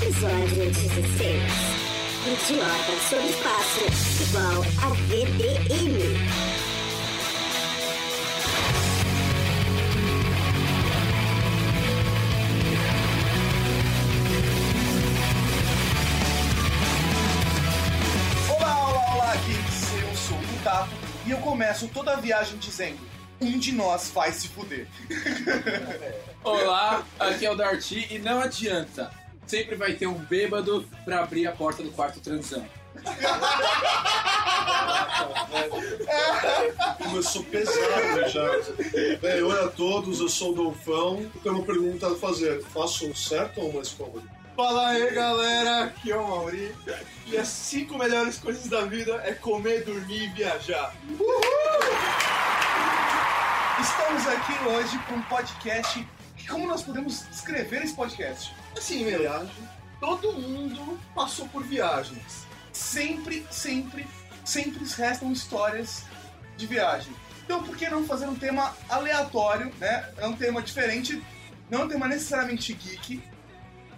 Episódio 16. Idiota sobre espaço igual a VDM. Olá, olá, olá, geeks! Eu sou o Tato e eu começo toda a viagem dizendo: um de nós vai se fuder. Olá, aqui é o Darty e não adianta. Sempre vai ter um bêbado pra abrir a porta do quarto transão. Começou pesado já. Bem, oi a todos, eu sou o Dolfão. Eu tenho uma pergunta a fazer. Faço um certo ou mais cômodo? Fala aí galera, aqui é o Mauri. E as cinco melhores coisas da vida é comer, dormir e viajar. Estamos aqui hoje com um podcast. Como nós podemos descrever esse podcast? Assim, meu, todo mundo passou por viagens. Sempre, sempre, sempre restam histórias de viagem. Então por que não fazer um tema aleatório, né? É um tema diferente, não é um tema necessariamente geek.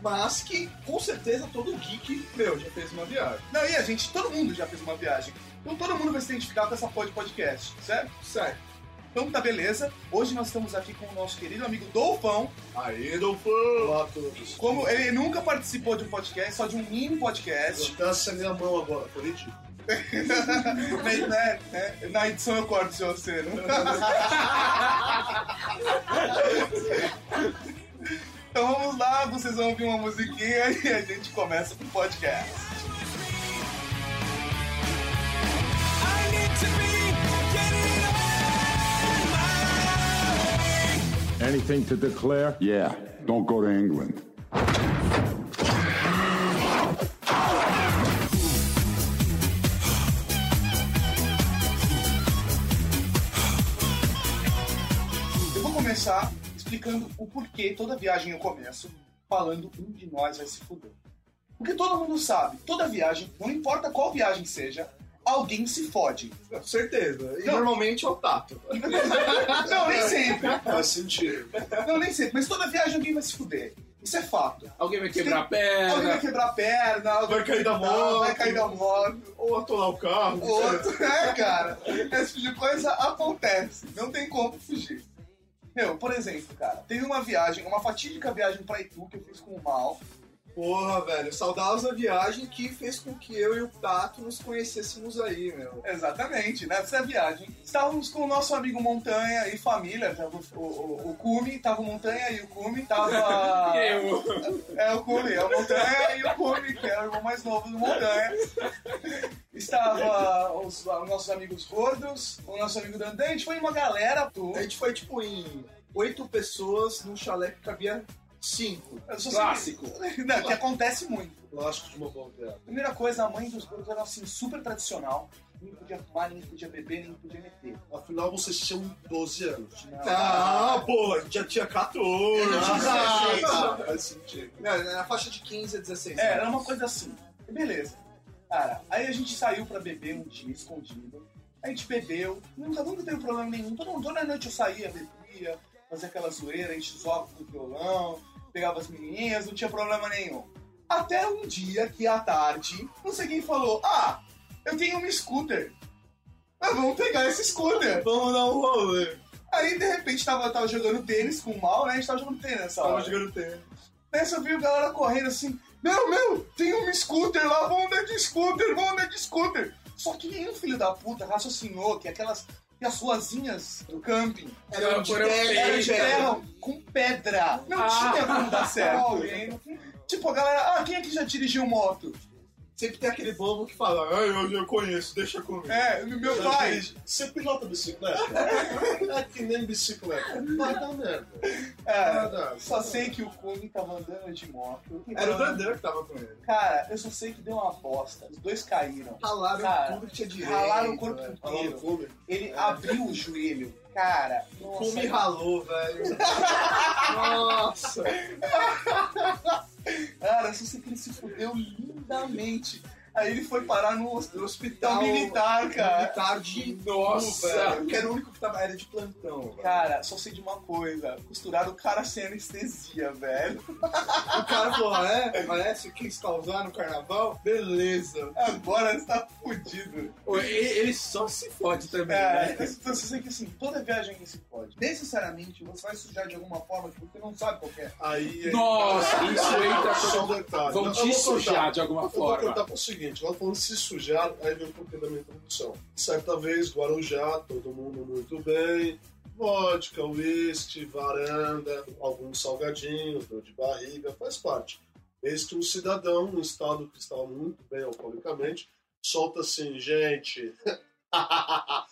Mas que com certeza todo geek, meu, já fez uma viagem. Não, e a gente, todo mundo já fez uma viagem. Então todo mundo vai se identificar com essa de podcast, certo? Certo. Então tá beleza. Hoje nós estamos aqui com o nosso querido amigo Dolfão. Aí, Dolfão! Olá a todos. Como ele nunca participou de um podcast, só de um mini Eu podcast. até acenei a mão agora, foi ridículo. né, né, na edição eu corto se você, não? Então vamos lá, vocês vão ouvir uma musiquinha e a gente começa com o podcast. Anything to declare? Yeah, don't go to England. Eu vou começar explicando o porquê toda viagem eu começo falando um de nós vai se fuder. Porque todo mundo sabe, toda viagem, não importa qual viagem seja, alguém se fode. Com certeza. E Não. normalmente é o Tato. Não, nem sempre. Faz sentido. Não, nem sempre. Mas toda viagem alguém vai se fuder. Isso é fato. Alguém vai quebrar a Alguém vai perna. quebrar a perna, alguém Vai cair da moto. Vai cair da moto. Ou atolar o carro. Outro, é, cara. Esse tipo de coisa acontece. Não tem como fugir. Meu, por exemplo, cara, teve uma viagem, uma fatídica viagem pra Itu que eu fiz com o Mal. Porra, velho, saudosa viagem que fez com que eu e o Tato nos conhecêssemos aí, meu. Exatamente, nessa viagem. Estávamos com o nosso amigo Montanha e família. Tava o, o, o Cume, tava o Montanha e o Cume, tava. Eu. É o Cume, é o Montanha e o Cume, que é o irmão mais novo do Montanha. Estava os, os nossos amigos gordos, o nosso amigo Dandan, a gente foi uma galera. Tu, A gente foi tipo em oito pessoas num chalé que cabia cinco. Clássico. Não, que acontece muito. Plástico de uma boa piada. Primeira coisa, a mãe dos gordos era assim, super tradicional. Nem podia fumar, nem podia beber, nem podia meter. Afinal, vocês tinham 12 anos. Não. Ah, pô, a gente já tinha 14. Ah, tá, faz sentido. Não, na faixa de 15 a 16. É, era uma coisa assim. E Beleza. Cara, aí a gente saiu pra beber um dia escondido. A gente bebeu, nunca, nunca teve problema nenhum. Todo mundo, toda noite eu saía, bebia, fazia aquela zoeira, a gente zoava com o violão, pegava as menininhas, não tinha problema nenhum. Até um dia que à tarde, não sei quem falou: Ah, eu tenho um scooter. Ah, vamos pegar esse scooter. Vamos dar um rolê. Aí de repente tava, tava jogando tênis com o mal, né? A gente tava jogando tênis nessa Tava hora. jogando tênis. Nessa eu vi a galera correndo assim: Meu, meu, tem um scooter lá, vamos andar de scooter, vamos andar de scooter. Só que nenhum filho da puta raciocinou que aquelas. Que as ruazinhas do camping eram de terra com pedra. Não tinha como dar certo. Tipo, a galera, ah, quem aqui já dirigiu moto? Sempre tem aquele bobo que fala, ah, eu, eu conheço, deixa comigo. É, meu pai. Você pilota bicicleta? É que nem bicicleta. Vai dar merda. É, Vai dar. só sei que o Kumi tava andando de moto. Era o Dandan que tava com ele. Cara, eu só sei que deu uma bosta. Os dois caíram. Ralaram Cara, tudo que tinha direito. Ralaram o corpo né? Inteiro. clube. Ele abriu o joelho. Cara, nossa, Come ralou, velho. Nossa. Cara, eu só sei que ele se fudeu lindamente. Aí ele foi parar no No hospital hospital militar, cara. militar de Nossa! velho, que era o único que tava, era de plantão. velho. Cara, só sei de uma coisa. Costuraram o cara sem anestesia, velho. O cara falou, ah, é? É? Você quis causar no carnaval? Beleza. Agora você tá fudido. Ele só se fode também, É, né? então você sabe que assim, toda viagem que se pode. Necessariamente você vai sujar de alguma forma que você não sabe qual que é. Aí é- Nossa, isso entra Só como... um detalhe. Vão te sujar de alguma Eu vou forma. contar pro seguinte, ela falando se sujar, aí vem o porquê da minha introdução. Certa vez, Guarujá, todo mundo muito bem, vodka, uísque, varanda, alguns salgadinhos, dor de barriga, faz parte. Eis que um cidadão, num estado que estava muito bem alcoolicamente, solta assim, gente...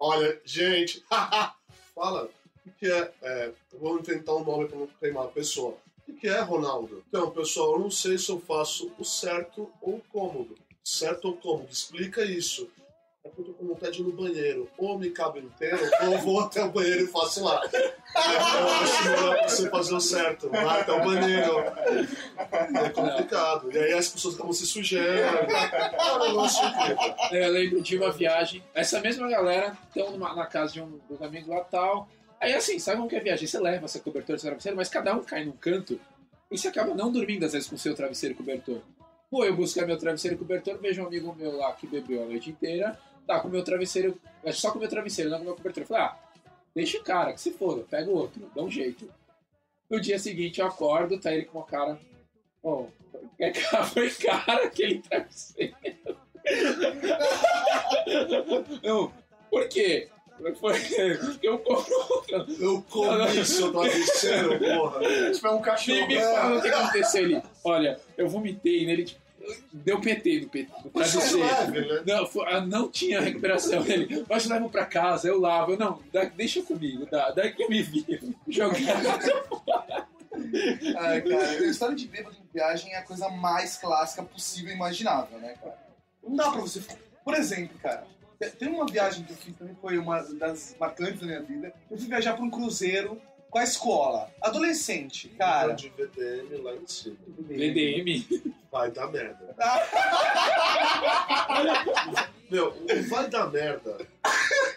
Olha, gente... Fala, o que é, é... Vou inventar um nome para não queimar a pessoa. O que é, Ronaldo? Então, pessoal, eu não sei se eu faço o certo ou o cômodo. Certo ou cômodo? Explica isso. É porque eu tô com vontade de no banheiro. Ou me cabo inteiro, ou vou até o banheiro e faço lá. Eu acho melhor você fazer o certo. Vai até o banheiro. É complicado. E aí as pessoas acabam se sujando. É um negócio incrível. Eu lembro de uma viagem, essa mesma galera estão na casa de um dos amigos lá tal. Aí assim, sabe como que é viagem? Você leva essa cobertura, seu travesseiro, mas cada um cai num canto e você acaba não dormindo às vezes com seu travesseiro e cobertor. Pô, eu buscar meu travesseiro e cobertor, vejo um amigo meu lá que bebeu a noite inteira, tá com meu travesseiro, é só com meu travesseiro, não com meu cobertor. Eu falei, ah, deixa o cara, que se foda, pega o outro, dá um jeito. No dia seguinte eu acordo, tá ele com uma cara. Pô, é cara, foi cara aquele travesseiro. Eu, por quê? Foi porque eu compro. Eu comi seu travesseiro, porra. Tipo, é um Me, cachorro. me fala o que aconteceu ali. Olha, eu vomitei nele, tipo, deu PT no, PT, no Você travesseiro. leve, né? Não, foi- ah, não tinha recuperação. Ele, mas eu levo pra casa, eu lavo. Eu, não, dá- deixa comigo, dá, daí que eu me vi. Jogar. Ai, cara, a história de bêbado em viagem é a coisa mais clássica possível e imaginável, né, cara? Não dá pra você. Por exemplo, cara, tem uma viagem que eu fiz também, foi uma das marcantes da minha vida. Eu fui viajar pra um cruzeiro com a escola. Adolescente, cara. de VDM lá em cima. VDM. Vai dar merda. Meu, vai dar merda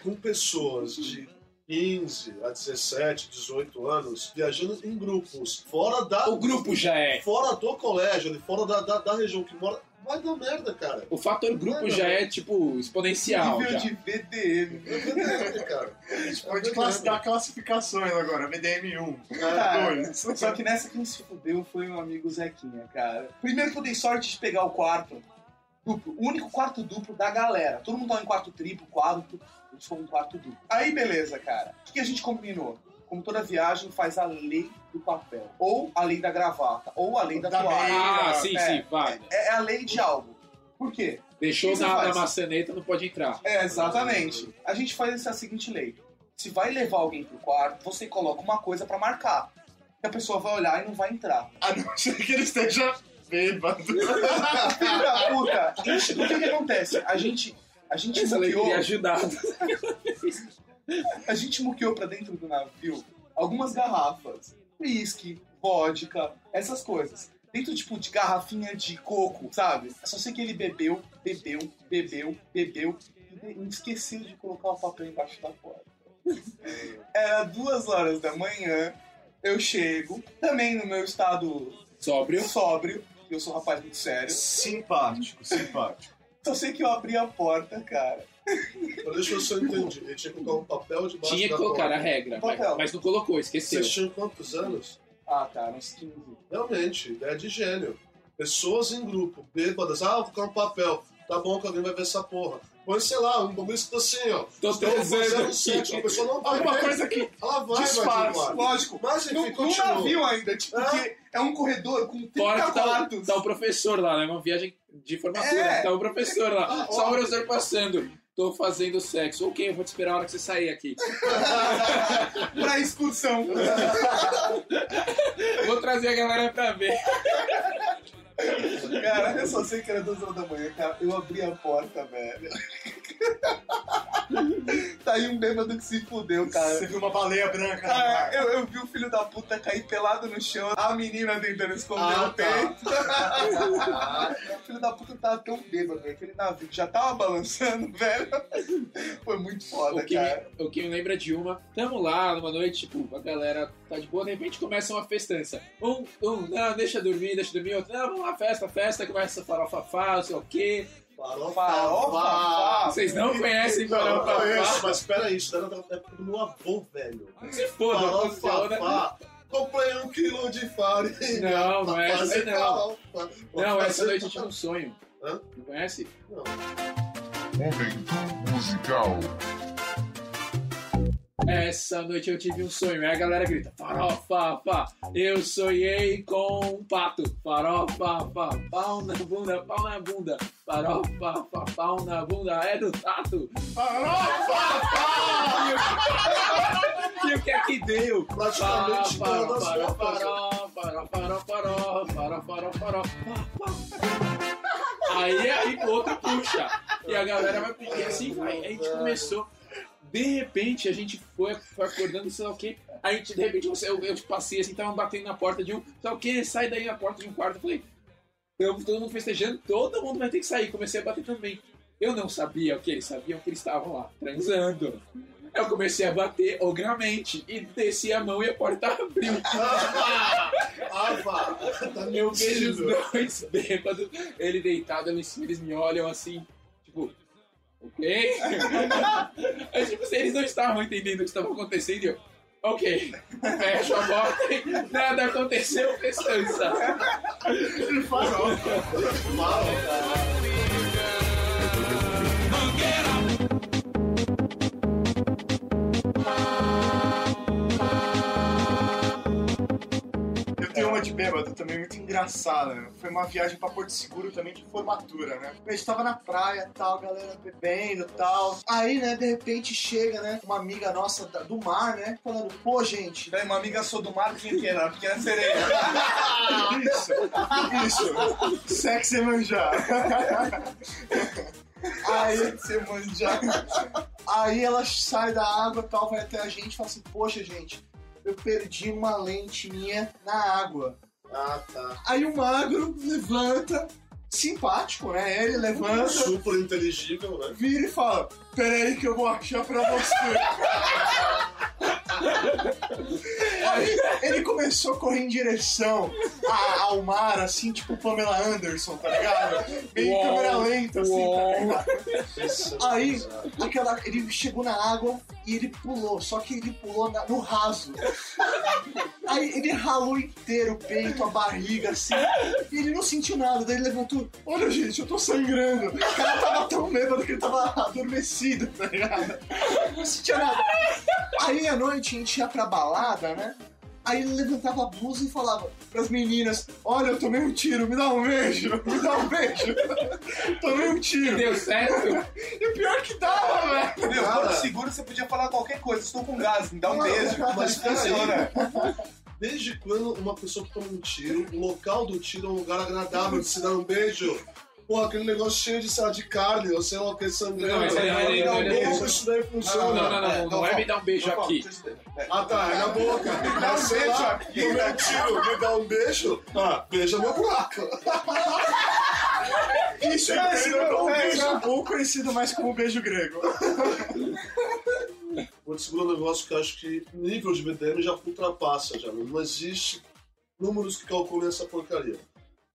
com pessoas de 15 a 17, 18 anos viajando em grupos, fora da. O grupo já é. Fora do colégio, fora da, da, da região que mora. Vai dar merda, cara. O fator grupo já é, tipo, exponencial. Nível Já. de VDM. Merda, cara. A gente pode class- dar classificações agora. VDM1. Cara, dois. Só que nessa quem se fudeu foi o amigo Zequinha, cara. Primeiro que eu dei sorte de pegar o quarto duplo, o único quarto duplo da galera. Todo mundo tava em quarto triplo, quarto, a gente foi em quarto duplo. Aí beleza, cara. O que que a gente combinou? Como toda viagem, faz a lei do papel. Ou a lei da gravata, ou a lei da, Da toalha. Ah, sim, É. sim, vai. É, é a lei de algo. Por quê? Deixou na, na maçaneta, não pode entrar. É, exatamente. A gente faz essa seguinte lei. Se vai levar alguém pro quarto, você coloca uma coisa pra marcar. Que a pessoa vai olhar e não vai entrar. A não ser que ele esteja bêbado. Filho da puta! Gente, O que que acontece? A gente. A gente Essa ajudado. a gente muqueou pra dentro do navio algumas garrafas. Whisky, vodka, essas coisas. Dentro, tipo, de garrafinha de coco, sabe? Só sei que ele bebeu, bebeu, bebeu, bebeu e esqueceu de colocar o papel embaixo da porta. Era duas horas da manhã, eu chego, também no meu estado Sóbrio. sóbrio, que eu sou um rapaz muito sério. Simpático, simpático. Só sei que eu abri a porta, cara. Mas deixa eu só entender. Ele tinha que colocar um papel debaixo Tinha que da colocar porta. a regra, mas, Papel. mas não colocou, esqueceu. Vocês tinham quantos anos? Ah, cara, uns 15. Realmente, ideia de gênio. Pessoas em grupo, bêbadas, ah, vou colocar um papel. Tá bom que alguém vai ver essa porra. Põe, sei lá, um bagulho escrito assim, ó. Tô fazendo transando sexo. A pessoa não vai Alguma ver. coisa que Ela vai, disfarce. vai Lógico. Mas enfim, no continua. navio ainda, tipo, Ah. que é um corredor com 30 Fora que tá, o- quartos. tá o professor lá, né? Uma viagem de formatura. É. Tá o professor lá. Ah, Só o professor passando. Tô fazendo sexo. Ok, eu vou te esperar a hora que você sair aqui. pra excursão. Vou trazer a galera pra ver. cara, eu só sei que era duas horas da manhã, cara. Eu abri a porta, velho. Tá aí um bêbado que se fudeu, cara. Você viu uma baleia branca Ah, mar. eu, eu vi o filho da puta cair pelado no chão, a menina tentando esconder Ah, o peito. o filho da puta tava tão bêbado, velho, aquele navio já tava balançando, velho. Foi muito foda, O que, cara. me, o que me lembra de uma, tamo lá numa noite, tipo, a galera tá de boa, de repente começa uma festança. Um, um, não, deixa dormir, deixa dormir, outro, não, vamos lá, festa, festa, começa farofafá, não sei o quê. Farofa, Farofa, Vocês não conhecem Não, não conheço, mas peraí, isso era da época do meu avô, velho. Se foda. Farofafá. Comprei um quilo de farinha. Não, não pra é essa não. farofa. Não, essa fazer noite eu tive um sonho. Hã? Não conhece? Momento musical. Essa noite eu tive um sonho. Aí a galera grita: farofa, pá. Eu sonhei com um pato. Farofa, pá. Pau na bunda, pau na bunda. Farofa, pá. Pau na bunda. É do tato. Farofa, pá. E o que é que deu? Praticamente todas as pá. Aí, aí o outro puxa. E a galera vai pedir assim, vai. Aí a gente começou. De repente, a gente foi, foi acordando, sei lá o quê. Aí, a gente, de repente, eu, eu, passei assim, tava batendo na porta de um, sei lá o quê, sai daí na porta de um quarto. Eu falei, eu, todo mundo festejando, todo mundo vai ter que sair. Comecei a bater também. Eu não sabia o que eles sabiam, que eles estavam lá, transando. Eu comecei a bater ogramente e desci a mão e a porta abriu. Vá. Tá Eu vejo os dois bêbados, ele deitado cima, eles me olham assim, tipo, ok? É tipo, eles não estavam entendendo o que estava acontecendo, eu, ok, fecho a porta e nada aconteceu, festança. Farofa. Eu bêbado também muito engraçada. né? Foi uma viagem pra Porto Seguro também de formatura, né? A gente tava na praia tal, galera bebendo tal. Aí, né, de repente chega, né, uma amiga nossa da- do mar, né, falando, pô, gente. Daí uma amiga sou do mar, quem que era? Porque era sereia. Isso, isso. Sexo e manjar. Aí. Aí ela sai da água tal, vai até a gente e fala assim, poxa, gente, eu perdi uma lente minha na água. Ah, tá. Aí o magro levanta, simpático, né? Ele levanta, Super inteligível, né? vira e fala: Peraí que eu vou achar pra você. Ele começou a correr em direção a- ao mar, assim, tipo Pamela Anderson, tá ligado? Meio em Uou, câmera lenta, assim, uou. tá ligado? Aí, aquela, ele chegou na água e ele pulou, só que ele pulou na- no raso. Aí ele ralou inteiro o peito, a barriga, assim, e ele não sentiu nada. Daí ele levantou: Olha, gente, eu tô sangrando. O cara tava tão bêbado que ele tava adormecido, tá ligado? Não sentia nada. Aí à noite a gente ia pra balada, né? Aí ele levantava a blusa e falava pras meninas: Olha, eu tomei um tiro, me dá um beijo, me dá um beijo. tomei um tiro. Deu certo? E o pior que dava, velho. Meu. Porto Seguro você podia falar qualquer coisa. Estou com gás, me dá um Não, beijo. mas funciona. Desde quando uma pessoa que toma um tiro, o local do tiro é um lugar agradável de se dar um beijo? Porra, aquele negócio cheio de, sei lá, de carne, ou sei lá o que, sangrando. Não, esse aí não é- um não é- beijo, isso daí Não, funciona. não, não, não, não é me dar um beijo Não, aqui. é. Ah tá, é na boca. Me dá um beijo aqui. Tomei um tiro, me dá um beijo? Ah, beija meu buraco. Isso é conhecido, um beijo ou conhecido mais como beijo grego. Vou te segurar um negócio que eu acho que o nível de BDM já ultrapassa, já. Não existe números que calculem essa porcaria.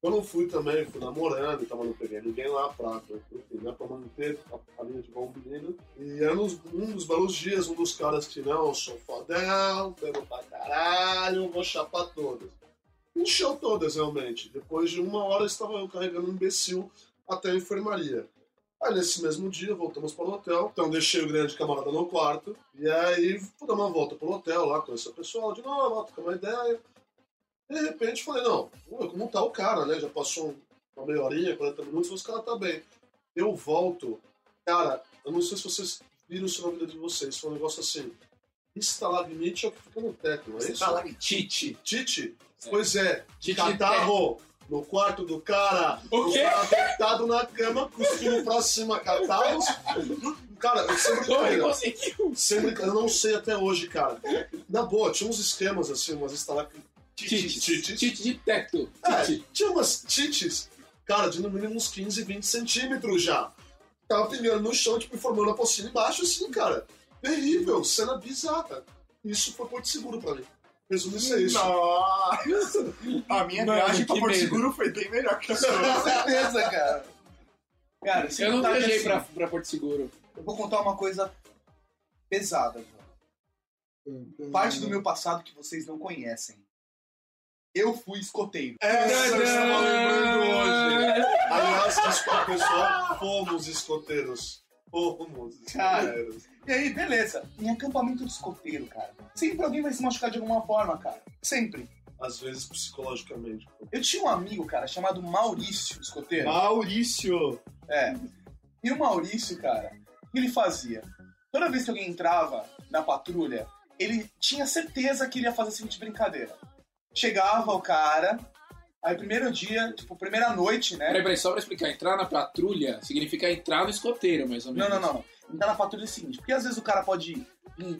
Eu não fui também, fui namorando, tava não peguei ninguém lá pra, enfim, né, pra manter a, a linha de bom menino. E era um, um dos belos dias, um dos caras que, não, sou fodão, bebo pra caralho, vou chapar todas. Encheu todas, realmente. Depois de uma hora, estava eu carregando um imbecil até a enfermaria. Aí nesse mesmo dia voltamos para o hotel, então deixei o grande camarada no quarto, e aí fui dar uma volta pro hotel lá, conhecer o pessoal, de novo, trocar uma ideia. De repente falei, não, como tá o cara, né? Já passou uma meia horinha, 40 minutos, mas o cara tá bem. Eu volto, cara, eu não sei se vocês viram isso na vida de vocês, foi um negócio assim. Estalagmite é o que fica no teto, não é isso? Tite. Tite? Pois é, Tite catarro no quarto do cara. O quê? cara deitado na cama, cuspindo pra cima, catarros. Cara, eu sempre conseguiu? Sempre, eu não sei até hoje, cara. Na boa, tinha uns esquemas assim, umas estalactites. Tite. Tites. Tite de teto. É, tinha umas tites, cara, de no mínimo uns 15, 20 centímetros já. Tava pingando no chão, tipo, formando a pocinha embaixo, assim, cara. Terrível, cena bizarra. Isso foi Porto Seguro pra mim. Resumo isso é isso. Nossa! A minha Mano, viagem pra Porto medo. Seguro foi bem melhor que a sua. Com certeza, cara. Cara, Eu não que, viajei assim, pra, pra Porto Seguro. Eu vou contar uma coisa pesada, João. Parte do meu passado que vocês não conhecem. Eu fui escoteiro. Essa eu estava lembrando hoje. Aliás, desculpa, pessoal, fomos escoteiros. Fomos escoteiros. E aí, beleza. Em acampamento de escoteiro, cara. Sempre alguém vai se machucar de alguma forma, cara. Sempre. Às vezes psicologicamente. Eu tinha um amigo, cara, chamado Maurício, escoteiro. Maurício! É. E o Maurício, cara, o que ele fazia? Toda vez que alguém entrava na patrulha, ele tinha certeza que iria fazer a seguinte brincadeira. Chegava o cara, aí primeiro dia, tipo, primeira noite, né? Peraí, peraí, só pra explicar. Entrar na patrulha significa entrar no escoteiro, mais ou Não, menos. não, não. Entrar na patrulha é o seguinte, porque às vezes o cara pode ir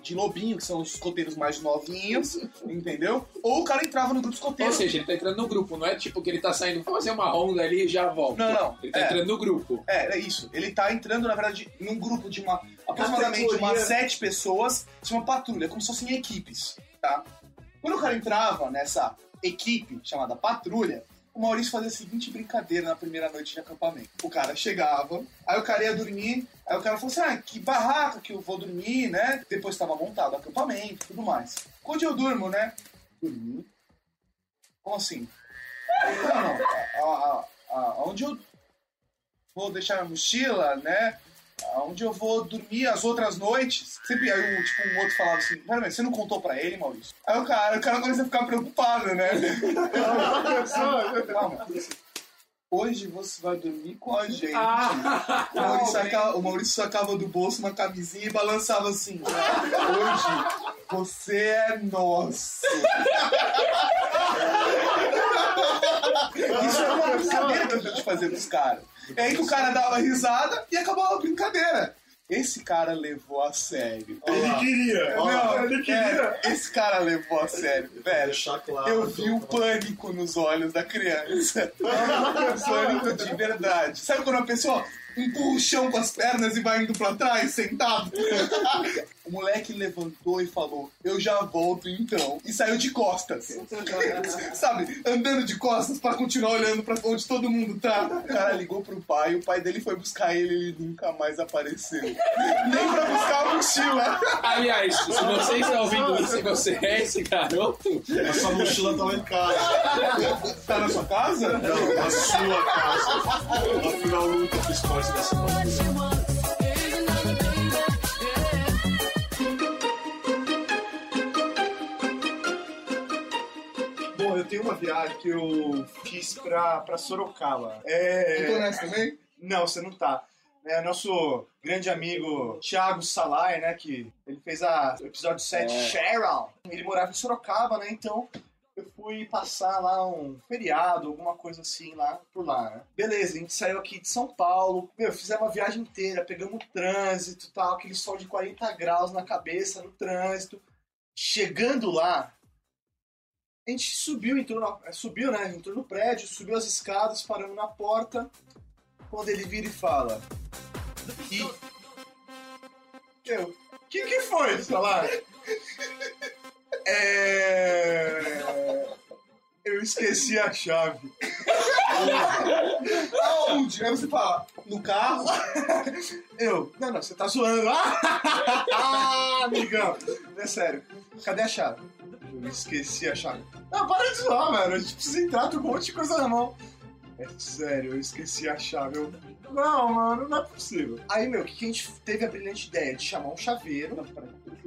de lobinho, que são os escoteiros mais novinhos, entendeu? Ou o cara entrava no grupo escoteiro. Ou seja, ele tá entrando no grupo, não é tipo que ele tá saindo fazer uma ronda ali e já volta. Não, não. Ele tá É. entrando no grupo. É, é isso. Ele tá entrando, na verdade, num grupo de uma aproximadamente umas sete pessoas, de uma patrulha, como se fossem equipes, tá? Quando o cara entrava nessa equipe chamada patrulha, o Maurício fazia a seguinte brincadeira na primeira noite de acampamento. O cara chegava, aí o cara ia dormir, aí o cara falou assim: ah, que barraca que eu vou dormir, né? Depois estava montado o acampamento tudo mais. Onde eu durmo, né? Dormir. Como assim? Não, não. A, a, a, onde eu vou deixar minha mochila, né? Onde eu vou dormir as outras noites. Sempre aí um, tipo, um outro falava assim, pera, mas você não contou pra ele, Maurício? Aí o cara, o cara começa a ficar preocupado, né? Calma. Hoje você vai dormir com a gente. Ah, o, Maurício sacava, o Maurício sacava do bolso uma camisinha e balançava assim. Hoje você é nosso. Isso era uma brincadeira que eu tentei fazer dos caras. É aí que o cara dava risada e acabava a brincadeira. Esse cara levou a sério. Ele queria! Não, ele é, esse cara levou a sério, velho. Claro. Eu vi o pânico nos olhos da criança. pânico de verdade. Sabe quando a pessoa empurra o chão com as pernas e vai indo pra trás, sentado? o moleque levantou e falou: Eu já volto então. E saiu de costas. Sabe? Andando de costas pra continuar olhando pra onde todo mundo tá. O cara ligou pro pai, o pai dele foi buscar ele e ele nunca mais apareceu. Nem pra buscar a mochila. Aliás, se você está ouvindo isso você é esse garoto, Essa mochila tava em casa. Tá na sua casa? Não, na sua casa. Afinal, nunca fiz parte. Bom, eu tenho uma viagem que eu fiz pra, pra Sorocaba. É... Eu tô nessa também? Não, você não tá. É, nosso grande amigo Thiago Salai, né, que ele fez a, o episódio 7, É. Cheryl. Ele morava em Sorocaba, né, então eu fui passar lá um feriado, alguma coisa assim lá por lá, né. Beleza, a gente saiu aqui de São Paulo, meu, fizemos a viagem inteira, pegamos o trânsito e tal, aquele sol de 40 graus na cabeça no trânsito. Chegando lá, a gente subiu, entrou na, subiu, né, entrou no prédio, subiu as escadas, paramos na porta, quando ele vira e fala. E. Eu. Que que foi, falar? É. Eu esqueci a chave. Aonde? Aí você fala, no carro? Eu. Não, não, você tá zoando. Ah, amigão. É sério. Cadê a chave? Eu esqueci a chave. Não, para de zoar, velho. A gente precisa entrar, tô com um monte de coisa na mão. É sério, eu esqueci a chave. Eu... Não, mano, não é possível. Aí, meu, o que, que a gente teve a brilhante ideia? De chamar um chaveiro.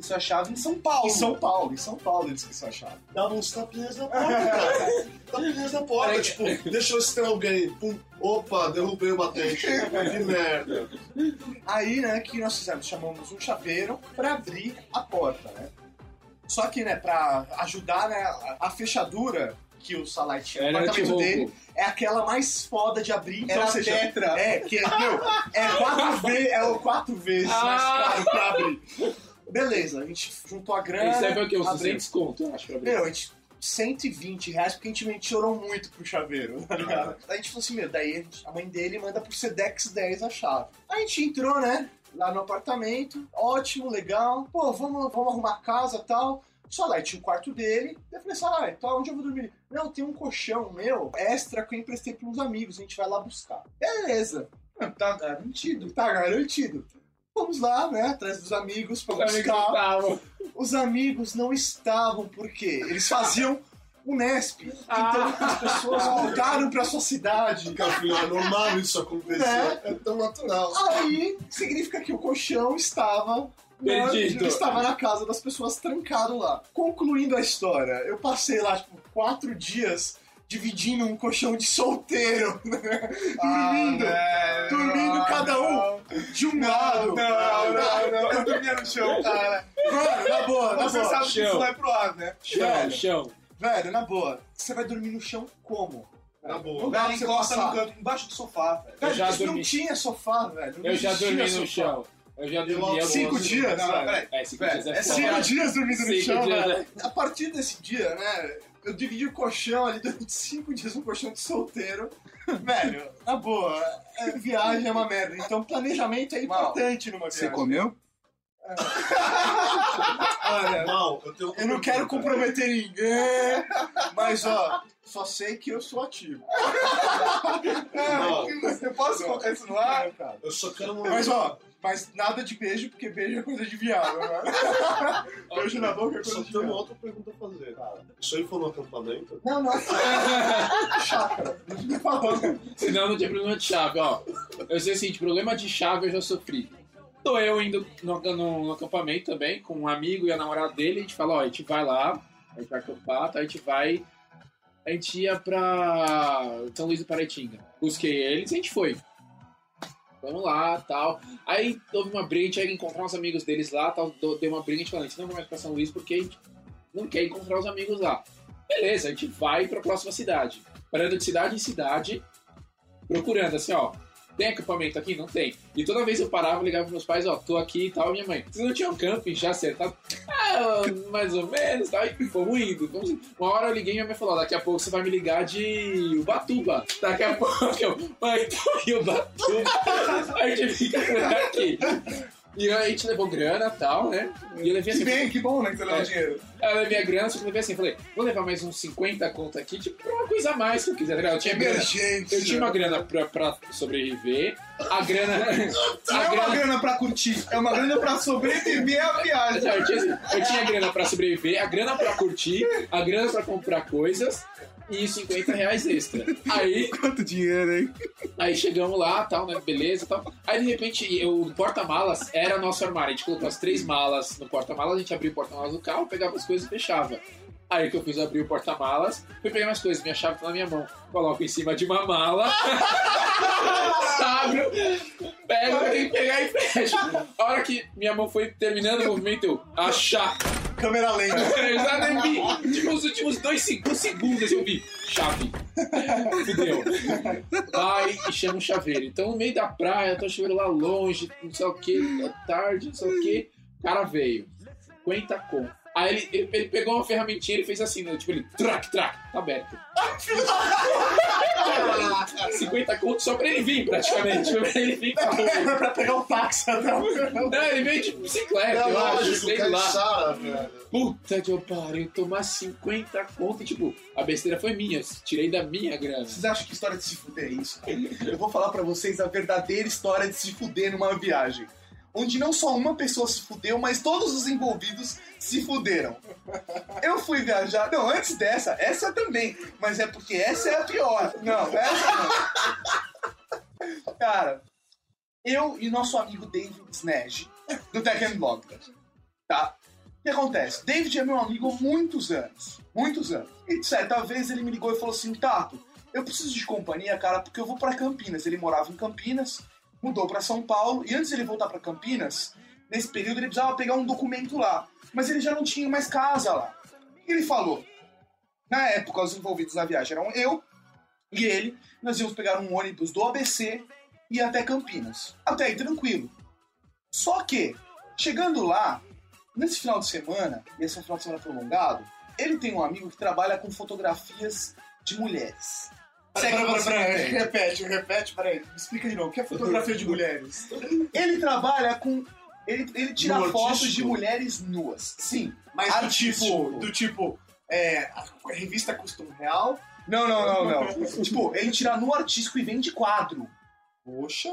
É a chave em São Paulo. Em São Paulo, em São Paulo ele esqueceu a chave. Dava uns tapinhas na porta, cara. Tapinhas na porta, Peraí. tipo, deixa eu ver se tem alguém. Pum, opa, derrubei o batente. Que merda. Aí, né, que nós fizemos? Chamamos um chaveiro pra abrir a porta, né? Só que, né, pra ajudar, né, a, a fechadura que o Salai tinha no apartamento tipo- dele é aquela mais foda de abrir. Então, Era ou seja, tetra. É, que é, meu, é quatro, ve é o quatro vezes mais Ah. caro pra abrir. Beleza, a gente juntou a grana. Foi o quê? Uns abriu. 200 conto, eu acho, pra abrir. Meu, a gente. 120 reais, porque a gente, a gente chorou muito pro chaveiro, tá ligado? Aí a gente falou assim, meu, daí a gente- a mãe dele manda pro Sedex 10 a chave. Aí a gente entrou, né? Lá no apartamento, ótimo, legal. Pô, vamos, vamos arrumar a casa e tal. Salai tinha o quarto dele. Eu falei, Salai, tá onde eu vou dormir? Não, tem um colchão meu, extra, que eu emprestei pros amigos, a gente vai lá buscar. Beleza, Tá garantido. tá garantido. Vamos lá, né, atrás dos amigos pra Os amigos buscar. estavam. Os amigos não estavam, por quê? Eles faziam o Nesp. Então as pessoas voltaram pra sua cidade. Porque afinal é normal isso acontecer. Né? É tão natural. Aí significa que o colchão estava. na- Perdido. estava na casa das pessoas trancado lá. Concluindo a história, eu passei lá, tipo, quatro dias dividindo um colchão de solteiro, né? dormindo, Ah, velho, dormindo não, cada um não. de um Não, lado. não, não, não. Eu dormia no chão, cara. Mano, na boa, na Você boa. sabe que chão. isso vai pro ar, né? Chão, Velho. chão. Velho, na boa, você vai dormir no chão como? Na boa. Não dá você encosta no canto, embaixo do sofá, velho. Velho, Eu já isso não dormi. tinha sofá, velho. Não Eu já dormi no sofá. chão. Eu já dormi Eu- Cinco dias, Não, peraí. É, cinco Velho, dias é foda. Cinco dias dormindo no chão, dias, velho. né? A partir desse dia, né? Eu dividi o colchão ali durante cinco dias, um colchão de solteiro. Velho, na boa, é, viagem é uma merda. Então planejamento é Mal. importante numa Você viagem. comeu? Olha, Mal, eu tenho eu não quero comprometer ninguém, mas ó, só sei que eu sou ativo. Não, Eu posso colocar isso no ar? É, cara. eu só quero Mas ó, mas nada de beijo, porque beijo é coisa de viado, né? beijo na boca é Só coisa de tenho uma viado. outra pergunta a fazer. Isso aí foi no acampamento? Não, não. Chácara. Me falar. Senão não tinha problema de chave, ó. Eu sei o seguinte, problema de chave eu já sofri. Tô eu indo no, no- no acampamento também, com um amigo e a namorada dele, a gente fala, ó, a gente vai lá, a gente vai acampar, tá? a gente vai. A gente ia pra São Luís do Paraitinga. Busquei eles e a gente foi. Vamos lá, tal. Aí houve uma briga, a gente encontrar uns amigos deles lá, tal. Deu uma briga, a gente falou, a gente não vai mais pra São Luís porque a gente não quer encontrar os amigos lá. Beleza, a gente vai pra próxima cidade. Parando de cidade em cidade, procurando, assim, ó. Tem acampamento aqui? Não tem. E toda vez eu parava ligava pros meus pais, ó, tô aqui e tal, minha mãe. Vocês não tinham camping já acertado? Ah, mais ou menos, tá? E fomos indo. Fomos. Uma hora eu liguei e minha mãe falou, daqui a pouco você vai me ligar de Ubatuba. Daqui a pouco eu, mãe, tô em Ubatuba. A gente fica por aqui. E aí a gente levou grana e tal, né? E eu levei Que assim, bem, que bom, né? Que você leva É. dinheiro. Aí eu levei a grana, só que eu levei assim, falei, vou levar mais uns 50 conto aqui, tipo, pra uma coisa a mais que eu quiser, tá ligado? Eu tinha grana. Emergência. Eu tinha uma grana pra, pra sobreviver, a grana. Não a é uma grana. grana pra curtir, é uma grana pra sobreviver a viagem. Não, eu, tinha, eu tinha grana pra sobreviver, a grana pra curtir, a grana pra comprar coisas e 50 reais extra. Aí, Quanto dinheiro, hein? aí chegamos lá, tal, né? Beleza tal. Aí de repente eu, o porta-malas era nosso armário. A gente colocou as três malas no porta-malas, a gente abria o porta-malas do carro, pegava as coisas e fechava. Aí que eu fiz, eu abri o porta-malas, fui pegar minhas coisas, minha chave tá na minha mão. Coloco em cima de uma mala, abro, pego, tem que pegar e fecho. A hora que minha mão foi terminando o movimento, eu achar. Câmera lenta. Vi. Tipo, os últimos dois segundos, segundos eu vi. Chave. Fudeu. Vai e chama um chaveiro. Então, no meio da praia, tá chuveiro lá longe, não sei o que, à tarde, não sei o que. O cara veio. 50 com. Aí ele, ele, ele pegou uma ferramentinha e fez assim, né? Tipo, ele, trac, trac, tá aberto. 50 conto só pra ele vir, praticamente. Pra ele vir com a rua. pra pegar o táxi até o Não, ele veio de bicicleta, É eu acho, sei lá. Velho. Puta que eu pariu, tomar 50 conto e tipo, a besteira foi minha, tirei da minha grana. Vocês acham que história de se fuder é isso? Eu vou falar pra vocês a verdadeira história de se fuder numa viagem. Onde não só uma pessoa se fudeu, mas todos os envolvidos se fuderam. Eu fui viajar. Não, antes dessa, essa também. Mas é porque essa é a pior. Não, essa não. Cara, eu e nosso amigo David Snedge, do Tech Blog, tá? O que acontece? David é meu amigo há muitos anos. Muitos anos. E certa vez ele me ligou e falou assim: Tato, eu preciso de companhia, cara, porque eu vou pra Campinas. Ele morava em Campinas, mudou pra São Paulo, e antes de ele voltar pra Campinas, nesse período ele precisava pegar um documento lá. Mas ele já não tinha mais casa lá. O que ele falou? Na época, os envolvidos na viagem eram eu e ele. Nós íamos pegar um ônibus do ABC e ir até Campinas. Até aí, tranquilo. Só que, chegando lá, nesse final de semana, e esse é um final de semana prolongado, ele tem um amigo que trabalha com fotografias de mulheres. Peraí, Segue peraí, entende. repete, repete, peraí. Me explica de novo. O que é fotografia de mulheres? Ele trabalha com. Ele, ele tira No fotos artístico? de mulheres nuas. Sim. Mas do Artístico. tipo, do tipo, é, a revista Custom Real. Não, não, não, não. tipo, ele tira nu artístico e vende quadro. O Poxa,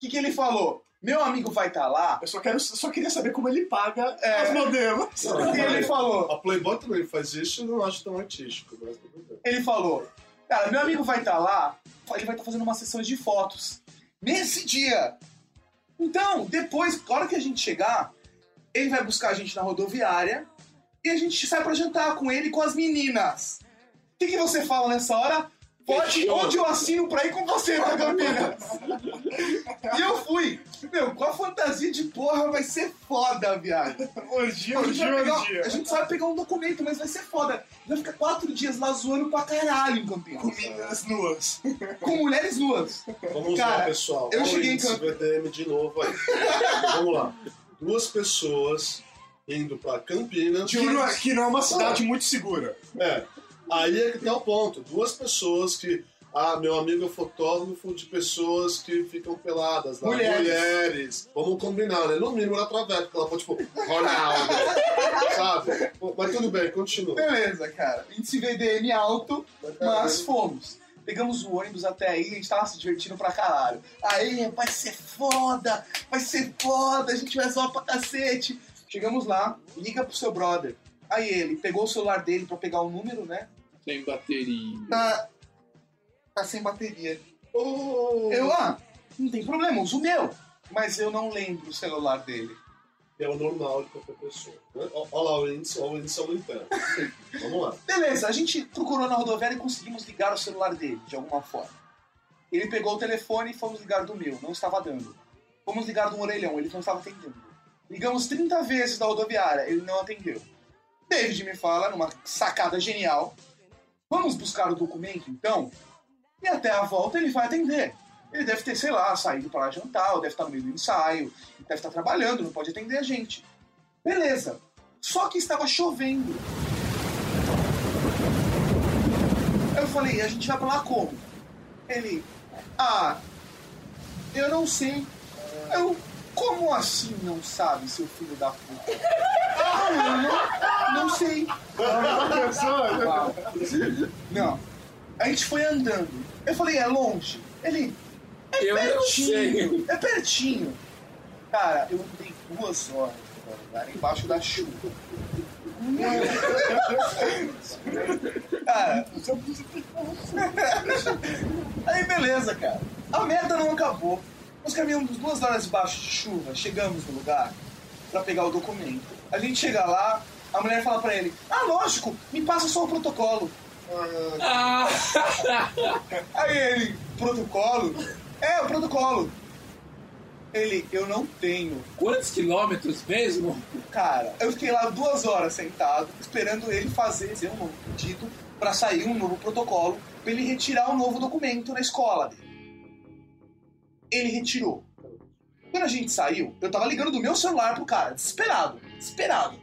que, que ele falou? Meu amigo vai estar lá. eu só, quero, só queria saber como ele paga É. as modelos. E ele falou, A Playboy também faz isso e eu não acho tão artístico, mas tudo bem. ele falou, cara, meu amigo vai estar lá, ele vai estar fazendo uma sessão de fotos. Nesse dia. Então, depois, na hora que a gente chegar, ele vai buscar a gente na rodoviária e a gente sai pra jantar com ele e com as meninas. O que, que você fala nessa hora? Pode, onde eu assino pra ir com você pra Campinas? e eu fui. Meu, com a fantasia de porra vai ser foda orgia, vai pegar, orgia. a gente vai pegar um documento, mas vai ser foda. Vai ficar quatro dias lá zoando pra caralho em Campinas. Com meninas nuas. Com mulheres nuas. Vamos Cara, lá, pessoal. eu cheguei em índice Camp- VDM de novo aí. Vamos lá. Duas pessoas indo pra Campinas. Que não, é, que não é uma cidade muito segura. É. Aí é que tá o ponto. Duas pessoas que. Ah, meu amigo é fotógrafo de pessoas que ficam peladas lá. Mulheres. Mulheres. Vamos combinar, né? No mínimo ela traveca, porque ela pode, tipo, Ronaldo. sabe? Mas tudo bem, continua. Beleza, cara. Índice VDM alto, mas fomos. Pegamos o ônibus até aí, a gente tava se divertindo pra caralho. Aí, vai ser foda, vai ser foda, a gente vai zoar pra cacete. Chegamos lá, liga pro seu brother. Aí ele pegou o celular dele pra pegar o número, né? Tem bateria. Tá, tá sem bateria. Oh, Eu, ah, não tem problema, uso o meu. Mas eu não lembro o celular dele. É o normal de qualquer pessoa. né? Olha lá o índice, olha o índice aumentando. Vamos lá. Beleza, a gente procurou na rodoviária e conseguimos ligar o celular dele, de alguma forma. Ele pegou o telefone e fomos ligar do meu, não estava dando. Fomos ligar do orelhão, ele não estava atendendo. Ligamos 30 vezes da rodoviária, ele não atendeu. David me fala, numa sacada genial, vamos buscar o documento então? E até a volta ele vai atender. Ele deve ter, sei lá, saído para jantar, ou deve estar no meio do ensaio, deve estar trabalhando, não pode atender a gente. Beleza. Só que estava chovendo. Eu falei, a gente vai pra lá como? Ele, ah, eu não sei. Eu, como assim não sabe, seu filho da puta? Ah, não, não sei. Não. A gente foi andando. Eu falei, é longe? Ele, é Eu pertinho. É pertinho. Cara, eu andei duas horas cara, embaixo da chuva. Cara, aí beleza, cara. A merda não acabou. Nós caminhamos duas horas debaixo de chuva, chegamos no lugar pra pegar o documento. A gente chega lá, a mulher fala pra ele: Ah, lógico, me passa só o protocolo. Ah! Aí ele, protocolo? É, o protocolo. Ele, eu não tenho. Quantos quilômetros mesmo? Cara, eu fiquei lá duas horas sentado, esperando ele fazer um novo pedido pra sair um novo protocolo, pra ele retirar um novo documento na escola dele. Ele retirou. Quando a gente saiu, eu tava ligando do meu celular pro cara, desesperado, desesperado.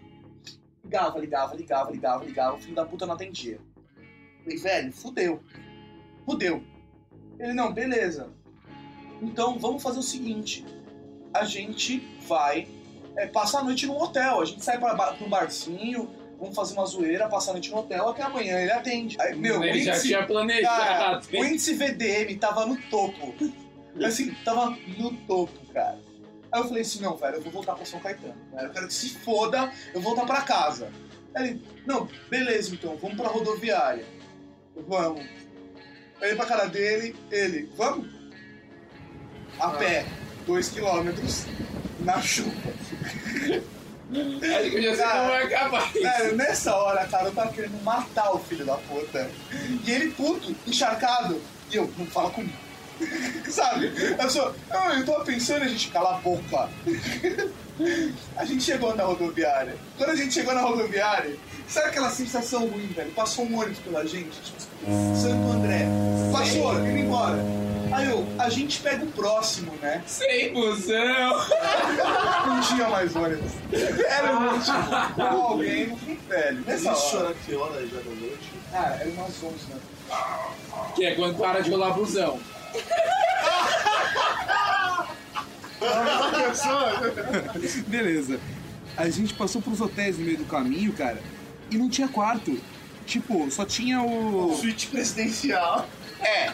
Ligava, ligava, ligava, ligava, ligava, o filho da puta não atendia. Falei, velho, fudeu. Fudeu. Ele, não, beleza. Então vamos fazer o seguinte: a gente vai é, passar a noite num hotel. A gente sai pra, ba- pra um barzinho, vamos fazer uma zoeira, passar a noite no hotel até amanhã ele atende. Aí, meu, Ele o já índice- tinha Cara, planejado. o índice VDM tava no topo. Assim, tava no topo, cara. Aí eu falei assim, não, velho, eu vou voltar pra São Caetano. Velho. Eu quero que se foda, eu vou voltar pra casa. Aí ele, não, beleza então, vamos pra rodoviária. Eu, Vamos. Eu olhei pra cara dele, ele, vamos? A pé, dois quilômetros, na chuva. Acho que eu já sei como vai acabar isso. Velho, nessa hora, cara, eu tava querendo matar o filho da puta. E ele puto, encharcado. E eu, não fala comigo. Sabe? A pessoa, ah, eu tava pensando, a gente cala a boca. A gente chegou na rodoviária. Quando a gente chegou na rodoviária, sabe aquela sensação ruim, velho? Passou um ônibus pela gente, tipo, Santo André. Passou, indo embora. Aí eu, a gente pega o próximo, né? Sem busão! Não tinha mais ônibus. Era o último. Com alguém, velho. Nessa Isso hora. era que hora já da noite? Cara, era umas 11, né? Que é quando para de rolar busão. Beleza. A gente passou pros hotéis no meio do caminho, cara, e não tinha quarto. Tipo, só tinha o. Suíte presidencial. É,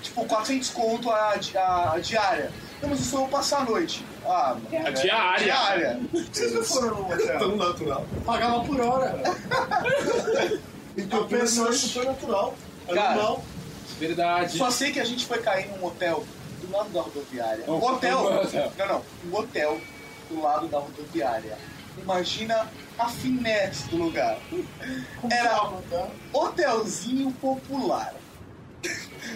tipo, 400 conto a, a, a diária. Não, mas eu só vou passar a noite. Ah, A diária. diária. Vocês não foram no hotel? Tão natural. Pagava por hora. Então pensa é super natural. É Cara, normal. Verdade. Só sei que a gente foi cair num hotel do lado da rodoviária. Um hotel. Não, não. Um hotel do lado da rodoviária. Imagina a finesse do lugar. Era hotelzinho popular.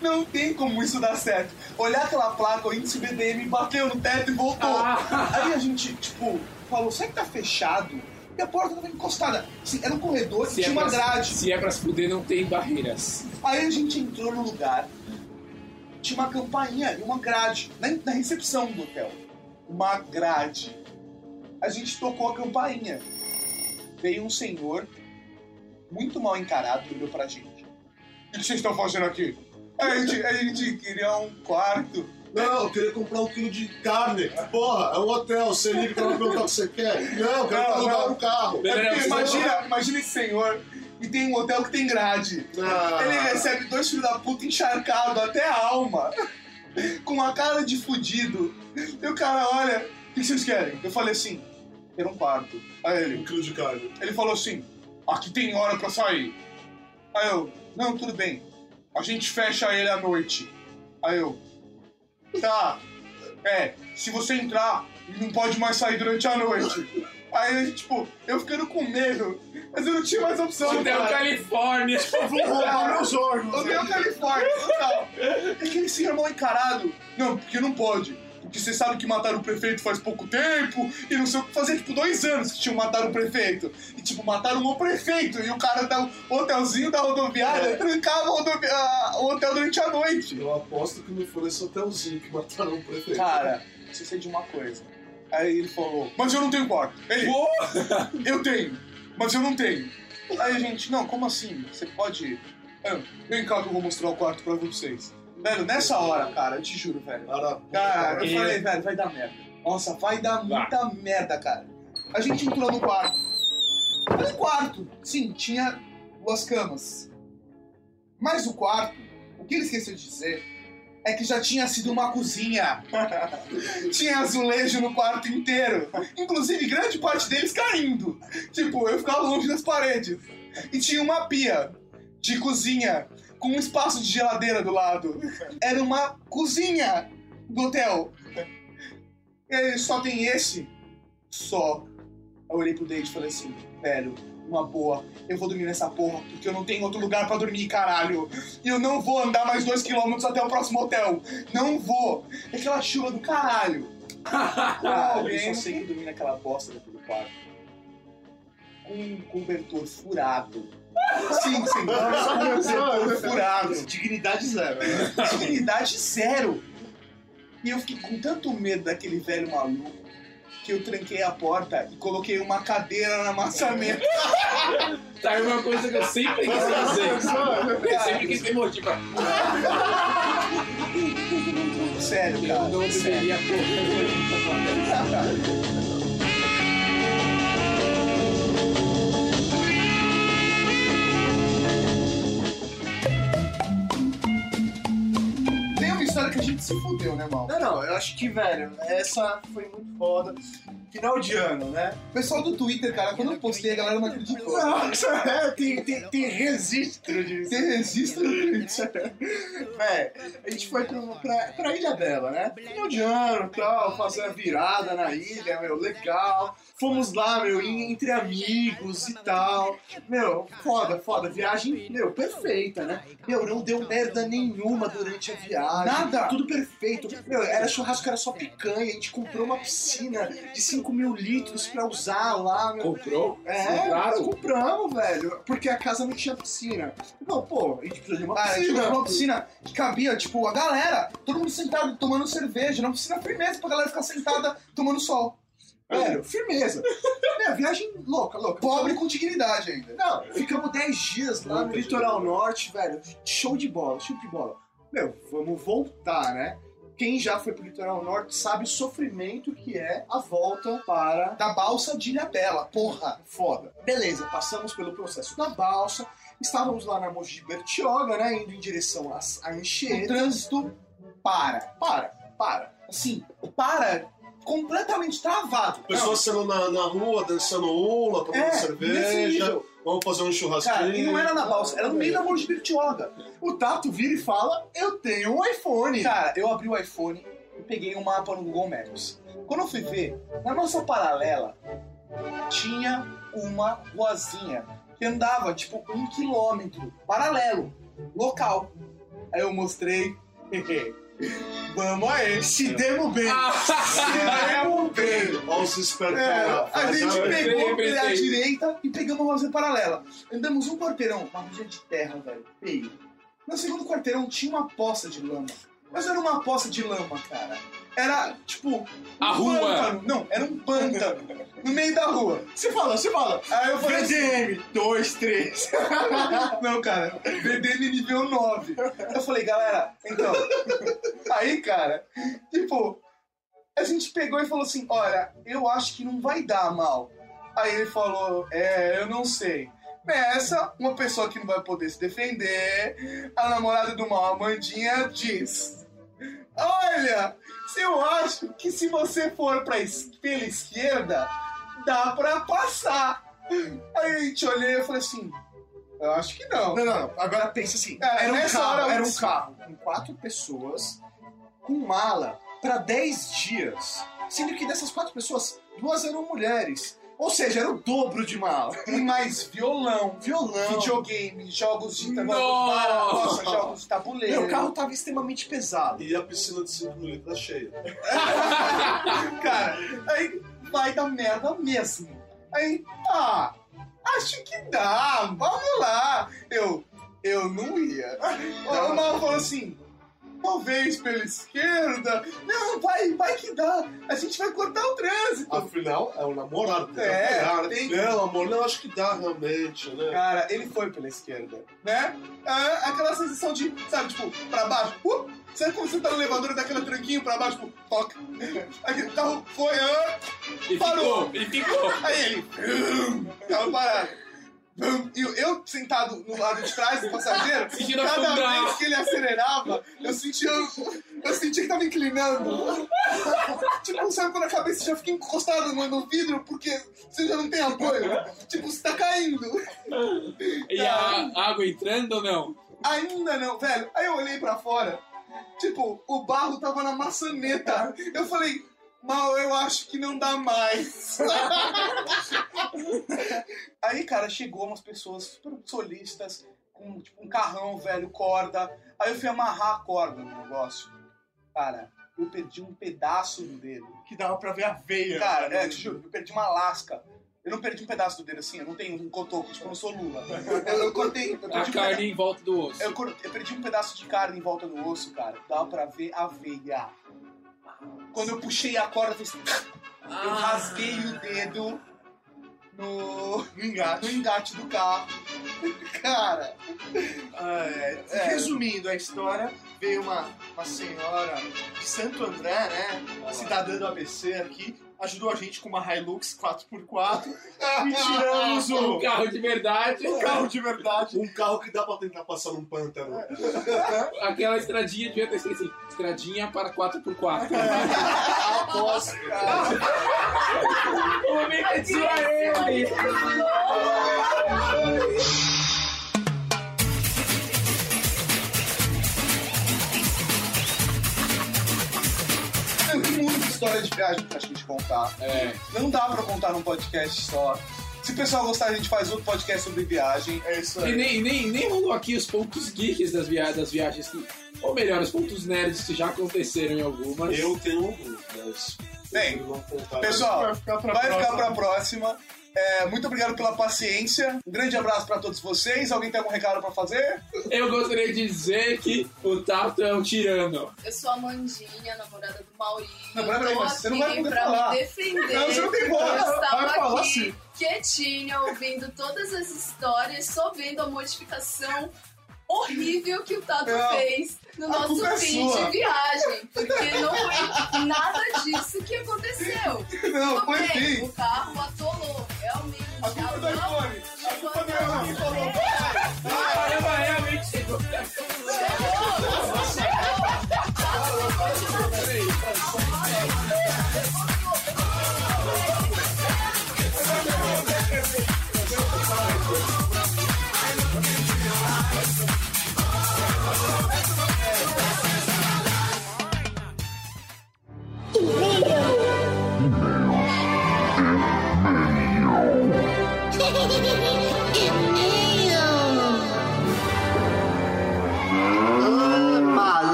Não tem como isso dar certo. Olhar aquela placa, o índice BDM bateu no teto e voltou. Ah. Aí a gente, tipo, falou, será que tá fechado? E a porta tava encostada. Assim, era um corredor e Se é, tinha uma pra, grade. se é pra se fuder, não tem barreiras. Aí a gente entrou no lugar, tinha uma campainha e uma grade, na, na recepção do hotel. Uma grade. A gente tocou a campainha. Veio um senhor, muito mal encarado, e olhou pra gente. O que vocês estão fazendo aqui? A gente, a gente queria um quarto. Não, eu queria comprar um quilo de carne. Porra, é um hotel. Você liga pra perguntar o que você quer. Não, eu quero Não, alugar não. um carro. É porque imagina, imagina esse senhor e tem um hotel que tem grade. Ah. Ele recebe dois filhos da puta encharcados até a alma, com uma cara de fudido. E o cara olha, o que vocês querem? Eu falei assim, quero um quarto. Aí Um ele, quilo de carne. ele falou assim, aqui tem hora pra sair. Aí eu, não, tudo bem. A gente fecha ele à noite. Aí eu, tá. É, se você entrar, não pode mais sair durante a noite. Aí, tipo, eu ficando com medo, mas eu não tinha mais opção. Hotel cara. Califórnia. Vou roubar meus órgãos. Hotel Califórnia, total. É que esse irmão encarado. Não, porque não pode. Porque você sabe que mataram o prefeito faz pouco tempo, e não sei o que fazia, tipo, dois anos que tinham matado o prefeito. E, tipo, mataram o prefeito, e o cara da o hotelzinho da rodoviária trancava o, rodovi- a- o hotel durante a noite. Eu aposto que não foi esse hotelzinho que mataram o prefeito. Cara, você sei de uma coisa. Aí ele falou, mas eu não tenho quarto. Ele, eu tenho, mas eu não tenho. Aí a gente, não, como assim? Você pode. Ah, vem cá que eu vou mostrar o quarto pra vocês. Velho, nessa hora, cara, eu te juro, velho. Cara, Cara, eu falei, velho, vai dar merda. Nossa, vai dar muita merda, cara. A gente entrou no quarto. Mas o quarto, sim, tinha duas camas. Mas o quarto, o que ele esqueceu de dizer é que já tinha sido uma cozinha. tinha azulejo no quarto inteiro. Inclusive, grande parte deles caindo. Tipo, eu ficava longe das paredes. E tinha uma pia de cozinha com um espaço de geladeira do lado. Era uma cozinha do hotel. E aí, só tem esse? Só. Eu olhei pro Dave e falei assim, velho, uma boa, eu vou dormir nessa porra, porque eu não tenho outro lugar pra dormir, caralho. E eu não vou andar mais dois quilômetros até o próximo hotel. Não vou. É aquela chuva do caralho. Ah, eu só sei que dormi naquela bosta daquele quarto. Com um cobertor furado. Sim, sim, cobertor furado. Dignidade zero. né? Dignidade zero. E eu fiquei com tanto medo daquele velho maluco que eu tranquei a porta e coloquei uma cadeira na maçaneta. Tá aí uma coisa que eu sempre quis fazer. Eu sempre quis ter motivo pra. Sério, Eu cara. não sério. deveria Tem história que a gente se fudeu, né, mal? Não, não, eu acho que, velho, essa foi muito foda. Final de ano, né? O pessoal do Twitter, cara, quando eu postei, a galera não acreditou. Nossa, é, tem, tem, tem registro disso. Tem registro Twitter. É, a gente foi pra, pra, pra Ilha Bela, né? Final de ano e tal, fazer a virada na ilha, meu, legal. Fomos lá, meu, entre amigos e tal. Meu, foda, foda. Viagem, meu, perfeita, né? Meu, não deu merda nenhuma durante a viagem. Nada. Tudo perfeito. Meu, era churrasco, era só picanha. A gente comprou uma piscina de 5 mil litros pra usar lá, meu. Comprou? É, Compraram? compramos, velho. Porque a casa não tinha piscina. Não, pô, a gente precisa de uma Cara, a gente piscina. comprou uma piscina que cabia, tipo, a galera, todo mundo sentado tomando cerveja, uma piscina firmeza pra galera ficar sentada tomando sol. Velho, firmeza. Meu, viagem louca, louca. Pobre com dignidade ainda. Não, ficamos 10 dias lá no litoral norte, velho. Show de bola, show de bola. Meu, vamos voltar, né? Quem já foi pro litoral norte sabe o sofrimento que é a volta para Da balsa de Ilhabela, porra. foda. Beleza, passamos pelo processo da balsa, estávamos lá na Mogi Bertioga, né? Indo em direção à O Anchieta. trânsito para. Para, para. Assim, para completamente travado. Pessoas sendo na, na rua, dançando ula, tomando É, cerveja. Vamos fazer um churrasquinho. Cara, e não era na balsa, era no meio da Morro de Bertioga. O Tato vira e fala: Eu tenho um iPhone. Cara, eu abri o iPhone e peguei um mapa no Google Maps. Quando eu fui ver, na nossa paralela tinha uma ruazinha que andava tipo um quilômetro paralelo, local. Aí eu mostrei. Vamos aí. Se demos bem. Se demos bem. Olha os espertos. É, a gente pegou pela direita e pegamos uma rua paralela. Andamos um quarteirão, uma rua de terra, velho, feio. No segundo quarteirão tinha uma poça de lama. Mas era uma poça de lama, cara. Era, tipo, um A rua. pântano. Não, era um pântano. no meio da rua. Você fala, você fala. Aí eu falei VDM, 2, 3. não, cara, VDM nível 9. Eu falei, galera, então. Aí, cara, tipo, a gente pegou e falou assim: olha, eu acho que não vai dar mal. Aí ele falou: é, eu não sei. Nessa, uma pessoa que não vai poder se defender, a namorada do mal, Amandinha, diz: Olha, eu acho que se você for pra es- pela esquerda, dá pra passar. Aí a gente olhei e falei assim: Eu acho que não. Não, não, não. Agora pensa assim. É, era um carro, hora era um carro com quatro pessoas, com mala pra 10 dias. Sendo que dessas quatro pessoas, duas eram mulheres. Ou seja, era o dobro de mala. E mais violão, Violão. videogame, jogos de tabuleiro, Nossa! jogos de tabuleiro. Meu, o carro tava extremamente pesado. E a piscina de 5 mil litros cheia. Cara, aí vai dar merda mesmo. Aí, tá, acho que dá, vamos lá. Eu, eu não ia. O Mal falou assim, talvez pela esquerda. Não, vai, vai que dá. A gente vai cortar o trânsito. Afinal, é o namorado. tem que É, né? tem- Não, amor, não, acho que dá realmente, né? Cara, ele foi pela esquerda, né? É, aquela sensação de, sabe, tipo, pra baixo. Uh, sabe quando você tá no elevador e dá aquele tranquinho pra baixo, tipo, toca. Aí o carro foi, ah, E Parou. ficou, e ficou. aí ele, vrum, carro parado. E eu, sentado no lado de trás do passageiro, cada afundar. vez que ele acelerava, eu sentia, eu sentia que tava inclinando. tipo, sabe quando a cabeça já fica encostada no, no vidro porque você já não tem apoio? Tipo, você tá caindo. E a água entrando ou não? Ainda não, velho. Aí eu olhei pra fora. Tipo, o barro tava na maçaneta. Eu falei, mal, eu acho que não dá mais. Aí, cara, chegou umas pessoas super solistas, com tipo, um carrão, velho, corda. Aí eu fui amarrar a corda no negócio. Cara, eu perdi um pedaço do dedo. Que dava pra ver a veia. Cara, é, te juro, eu perdi uma lasca. Eu não perdi um pedaço do dedo assim, eu não tenho um cotoco, tipo, eu não sou Lula. Eu, eu cortei. Eu perdi A um carne em volta do osso. eu, cor- eu perdi um pedaço de carne em volta do osso, cara. Dá pra ver a veia. Quando eu puxei a corda, eu, fiz... eu rasguei o dedo no, No engate. no engate do carro. Cara, É, É. Resumindo a história, veio uma, uma senhora de Santo André, né? Cidadã do ABC aqui, ajudou a gente com uma Hilux 4x4 e tiramos o, Um carro de verdade. o carro de verdade. Um carro que dá pra tentar passar num pântano. Aquela estradinha devia ter escrito assim: estradinha para 4x4. Após, cara. O é zoar ele. História de viagem pra gente contar. É. Não dá pra contar num podcast só. Se o pessoal gostar, a gente faz outro podcast sobre viagem. É isso E aí. nem, nem, nem rolou aqui os pontos geeks das, via das viagens. Que, ou melhor, os pontos nerds que já aconteceram em algumas. Eu tenho alguns, mas. Bem. Pessoal, vai ficar pra vai ficar próxima. pra próxima. É, muito obrigado pela paciência. Um grande abraço pra todos vocês. Alguém tem algum recado pra fazer? Eu gostaria de dizer que o Tato é um tirano. Eu sou a Mandinha, namorada do Maurinho. Não, peraí, você não vai poder pra falar. me defender. Não, você não tem voz. Eu Vai estava falar aqui, sim. quietinha, ouvindo todas as histórias, só vendo a modificação horrível que o Tato Não, fez no a nosso é fim sua. de viagem. Porque não foi nada disso que aconteceu. Não, Tudo foi bem, sim. O carro atolou, realmente. A culpa é do iPhone. A culpa não é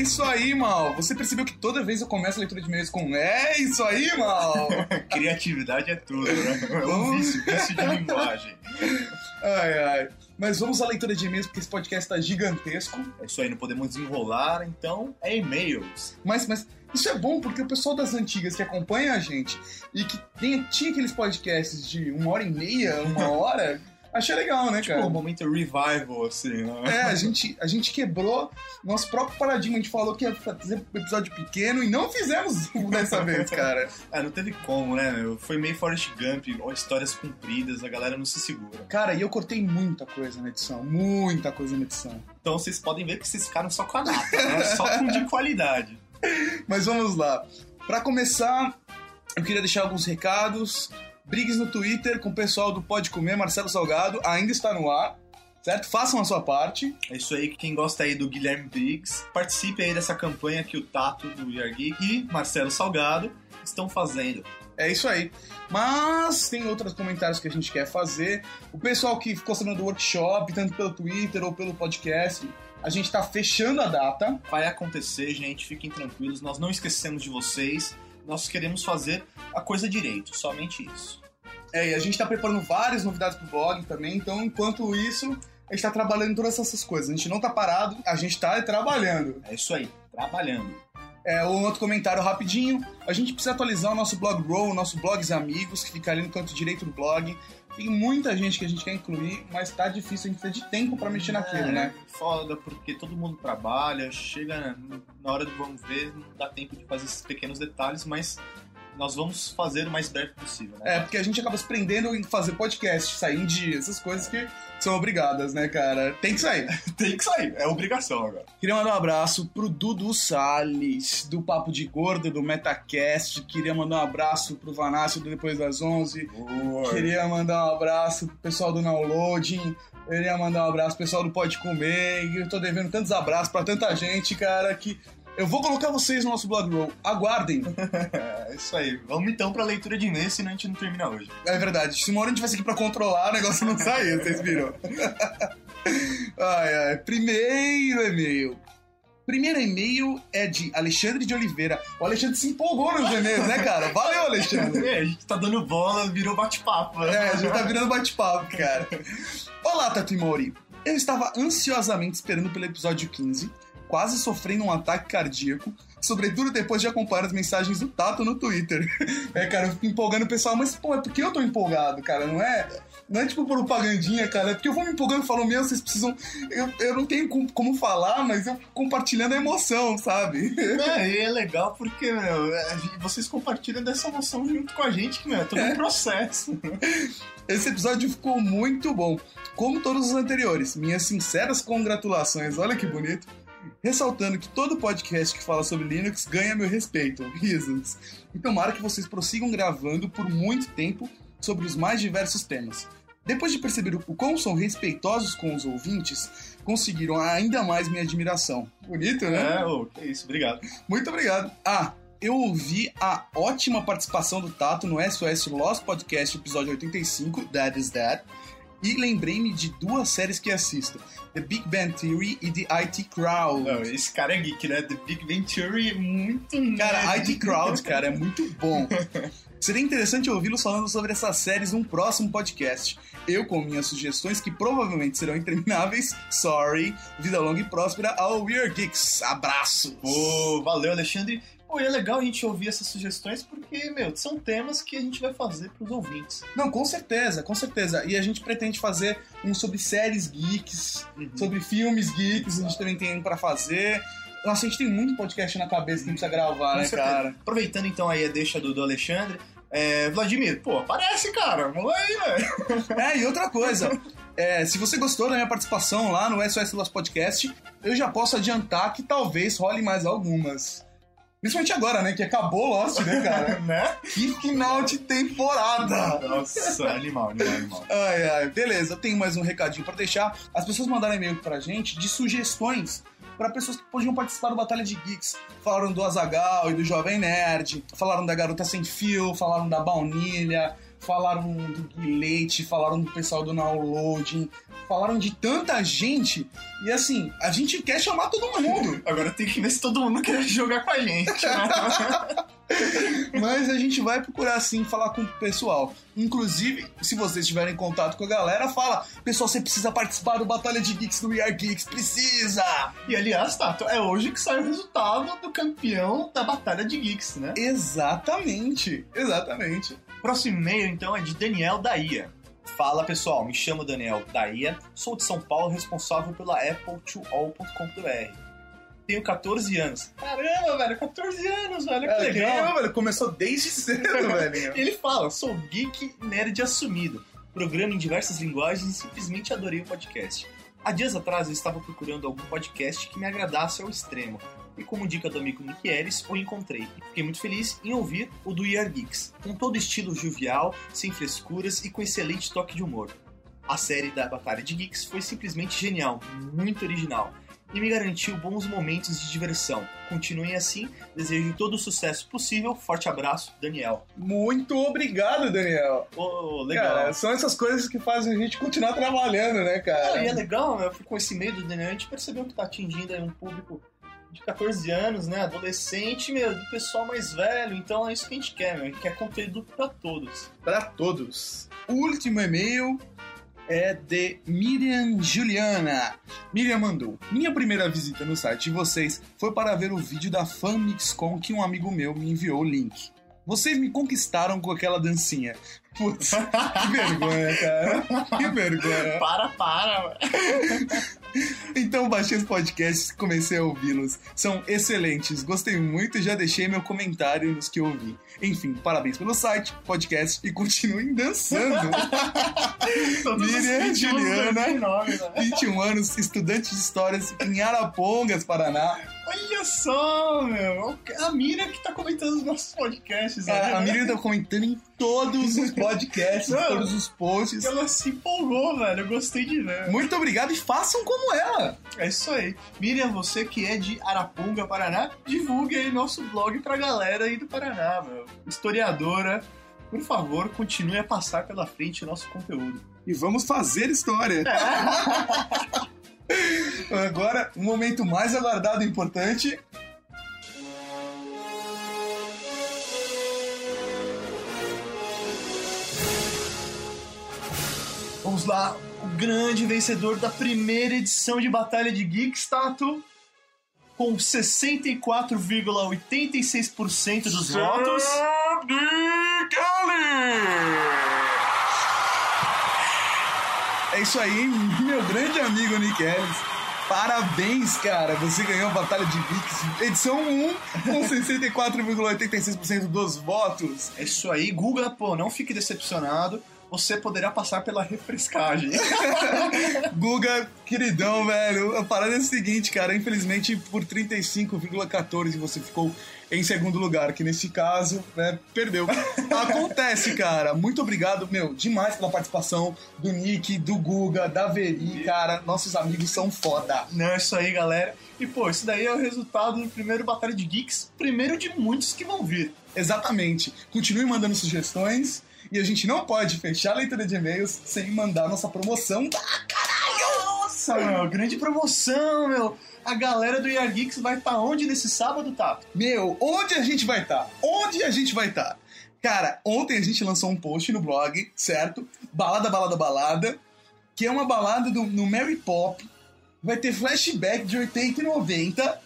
É isso aí, mal. Você percebeu que toda vez eu começo a leitura de e-mails com É isso aí, mal. Criatividade é tudo, né? É um vício, vício de linguagem. ai, ai. Mas vamos à leitura de e-mails porque esse podcast tá gigantesco. É isso aí, não podemos desenrolar, então é e-mails. Mas, mas isso é bom porque o pessoal das antigas que acompanha a gente e que tem, tinha aqueles podcasts de uma hora e meia, uma hora, achei legal, né, Tipo, cara? um momento revival, assim, né? É, a gente, a gente quebrou nosso próprio paradigma. A gente falou que ia fazer um episódio pequeno e não fizemos dessa vez, cara. Ah, não teve como, né? meu? Foi meio Forrest Gump, histórias compridas, a galera não se segura. Cara, e eu cortei muita coisa na edição. Muita coisa na edição. Então vocês podem ver que vocês ficaram só com a nata, né? Só com de qualidade. Mas vamos lá. Pra começar, eu queria deixar alguns recados. Brigues no Twitter com o pessoal do Pode Comer, Marcelo Salgado, ainda está no ar. Certo? Façam a sua parte. É isso aí, quem gosta aí do Guilherme Briggs, participe aí dessa campanha que o Tato do Geek e Marcelo Salgado estão fazendo. É isso aí. Mas tem outros comentários que a gente quer fazer. O pessoal que ficou sabendo do workshop, tanto pelo Twitter ou pelo podcast, a gente tá fechando a data. Vai acontecer, gente, fiquem tranquilos, nós não esquecemos de vocês, nós queremos fazer a coisa direito, somente isso. É, e a gente tá preparando várias novidades pro blog também, então enquanto isso, a gente tá trabalhando em todas essas coisas. A gente não tá parado, a gente tá trabalhando. É isso aí, trabalhando. É, um outro comentário rapidinho. A gente precisa atualizar o nosso blog Roll, o nosso blogs amigos, que fica ali no canto direito do blog. Tem muita gente que a gente quer incluir, mas tá difícil, a gente precisa de tempo pra mexer naquilo, É, né? Foda, porque todo mundo trabalha, chega na hora do vamos ver, não dá tempo de fazer esses pequenos detalhes, mas nós vamos fazer o mais breve possível, né? É, porque a gente acaba se prendendo em fazer podcast, sair em dia, essas coisas que são obrigadas, né, cara? Tem que sair. Tem que sair, é obrigação agora. Queria mandar um abraço pro Dudu Salles, do Papo de Gordo, do Metacast. Queria mandar um abraço pro Vanácio do Depois das 11. Queria mandar um abraço pro pessoal do Downloading. Queria mandar um abraço pro pessoal do Pode Comer. E Eu tô devendo tantos abraços pra tanta gente, cara, que eu vou colocar vocês no nosso blog roll. Aguardem. É isso aí. Vamos então pra leitura de e-mail, senão a gente não termina hoje. É verdade. Se uma hora a gente vai aqui pra controlar, o negócio não sair, vocês viram? ai, ai. Primeiro e-mail. Primeiro e-mail é de Alexandre de Oliveira. O Alexandre se empolgou nos e-mails, né, cara? Valeu, Alexandre. É, a gente tá dando bola, virou bate-papo. né? É, a gente tá virando bate-papo, cara. Olá, Tatu Mauri. Eu estava ansiosamente esperando pelo episódio 15, quase sofrendo um ataque cardíaco, sobretudo depois de acompanhar as mensagens do Tato no Twitter. É, cara, eu fico empolgando o pessoal, mas, pô, é porque eu tô empolgado, cara, não é? Não é tipo propagandinha, cara, é porque eu vou me empolgando e falo, meu, vocês precisam. Eu, eu não tenho com- como falar, mas eu compartilhando a emoção, sabe? É, e é legal porque, meu, é, vocês compartilham dessa emoção junto com a gente, que, meu, é todo um processo. Esse episódio ficou muito bom, como todos os anteriores. Minhas sinceras congratulações, olha que bonito. Ressaltando que todo podcast que fala sobre Linux ganha meu respeito. Risos. E tomara que vocês prossigam gravando por muito tempo sobre os mais diversos temas. Depois de perceber o quão são respeitosos com os ouvintes, conseguiram ainda mais minha admiração. Bonito, né? É, ô, que isso, obrigado. Muito obrigado. Ah, eu ouvi a ótima participação do Tato no SOS Lost Podcast, episódio 85, That Is That, e lembrei-me de duas séries que assisto: The Big Bang Theory e The IT Crowd. Não, esse cara é geek, né? The Big Bang Theory é muito Cara. IT Crowd, cara, é muito bom. Seria interessante ouvi-los falando sobre essas séries num próximo podcast. Eu com minhas sugestões, que provavelmente serão intermináveis. Sorry. Vida longa e próspera ao Weird Geeks. Abraço. Pô, valeu, Alexandre. Pô, e é legal a gente ouvir essas sugestões porque, meu, são temas que a gente vai fazer pros ouvintes. Não, com certeza, com certeza. E a gente pretende fazer um sobre séries geeks, sobre filmes geeks, a gente também tem um pra fazer. Nossa, a gente tem muito podcast na cabeça que a gente precisa gravar, né, cara? Aproveitando então aí a deixa do, do Alexandre, é, Vladimir, pô, aparece, cara. Vamos aí, velho. É, e outra coisa. é, se você gostou da minha participação lá no SOS Lost Podcast, eu já posso adiantar que talvez role mais algumas. Principalmente agora, né? Que acabou Lost, né, cara? né? Que final de temporada! Nossa, animal, animal, animal. Ai, ai, beleza. Eu tenho mais um recadinho pra deixar. As pessoas mandaram e-mail pra gente de sugestões para pessoas que podiam participar do Batalha de Geeks. Falaram do Azagal e do Jovem Nerd, falaram da Garota Sem Fio, falaram da Baunilha, falaram do Gui Leite, falaram do pessoal do Downloading, falaram de tanta gente. E assim, a gente quer chamar todo mundo. Agora tem que ver se todo mundo quer jogar com a gente. né? Mas a gente vai procurar sim falar com o pessoal. Inclusive, se vocês tiverem contato com a galera, fala: Pessoal, você precisa participar do Batalha de Geeks do We Are Geeks. Precisa! e aliás, Tato, é hoje que sai o resultado do campeão da Batalha de Geeks, né? Exatamente, exatamente. Próximo e-mail, então, é de Daniel Daia. Fala pessoal, me chamo Daniel Daia, sou de São Paulo, responsável pela apple2all.com.br. Tenho 14 anos. Caramba, velho, 14 anos, velho, que legal. velho. Começou desde cedo, velho. Ele fala, sou geek nerd assumido. Programa em diversas linguagens e simplesmente adorei o podcast. Há dias atrás eu estava procurando algum podcast que me agradasse ao extremo. E como dica do amigo Nick Ellis, o encontrei. E fiquei muito feliz em ouvir o do We Are Geeks, com todo estilo jovial, sem frescuras e com excelente toque de humor. A série da Batalha de Geeks foi simplesmente genial, muito original, e me garantiu bons momentos de diversão. Continuem assim, desejo todo o sucesso possível. Forte abraço, Daniel. Muito obrigado, Daniel. Ô, legal. Cara, são essas coisas que fazem a gente continuar trabalhando, né, cara? e é legal, né? Com esse meio do Daniel, a gente percebeu que tá atingindo aí um público de 14 anos, né? Adolescente, meu, do pessoal mais velho. Então é isso que a gente quer, meu. A gente quer conteúdo pra todos. Para todos. O último e-mail é de Miriam Juliana. Miriam mandou: Minha primeira visita no site de vocês foi para ver o vídeo da FanMixCon que um amigo meu me enviou o link. Vocês me conquistaram com aquela dancinha. Putz, que vergonha, cara. Que vergonha. Para, para, Então baixei os podcasts e comecei a ouvi-los. São excelentes, gostei muito e já deixei meu comentário nos que ouvi. Enfim, parabéns pelo site, podcast e continuem dançando. Miriam Juliana, têm nome, né? 21 anos, estudante de histórias em Arapongas, Paraná. Olha só, meu. A Miriam que tá comentando os nossos podcasts. Cara, né? a Miriam tá comentando em todos os podcasts, Não. todos os posts. Ela se empolgou, velho. Eu gostei de ver. Muito obrigado e façam como ela. É isso aí. Miriam, você que é de Araponga, Paraná, divulgue aí nosso blog pra galera aí do Paraná, meu. Historiadora, por favor, continue a passar pela frente o nosso conteúdo. E vamos fazer história. Agora, um momento mais aguardado e importante. Vamos lá, o grande vencedor da primeira edição de Batalha de Geeks, Tato, com 64,86% dos votos. É isso aí, meu grande amigo Nick Ellis. Parabéns, cara. Você ganhou a Batalha de Geeks, edição 1, com 64,86% dos votos. É isso aí, Guga, pô, não fique decepcionado. você poderá passar pela refrescagem. Guga, queridão, velho. A parada é a seguinte, cara. Infelizmente, por 35,14 você ficou em segundo lugar, que nesse caso, né, perdeu. Acontece, cara. Muito obrigado, meu, demais pela participação do Nick, do Guga, da Veri, cara. Nossos amigos são foda. Não, é isso aí, galera. E, pô, isso daí é o resultado do primeiro Batalha de Geeks, primeiro de muitos que vão vir. Exatamente. Continue mandando sugestões. E a gente não pode fechar a leitura de e-mails sem mandar nossa promoção da Nossa, meu, grande promoção, meu. A galera do Year Geeks vai estar onde nesse sábado, tá? Meu, onde a gente vai estar? Onde a gente vai estar? Cara, ontem a gente lançou um post no blog, certo? Balada, balada, balada, que é uma balada do, no Mary Pop. Vai ter flashback de 80 e 90.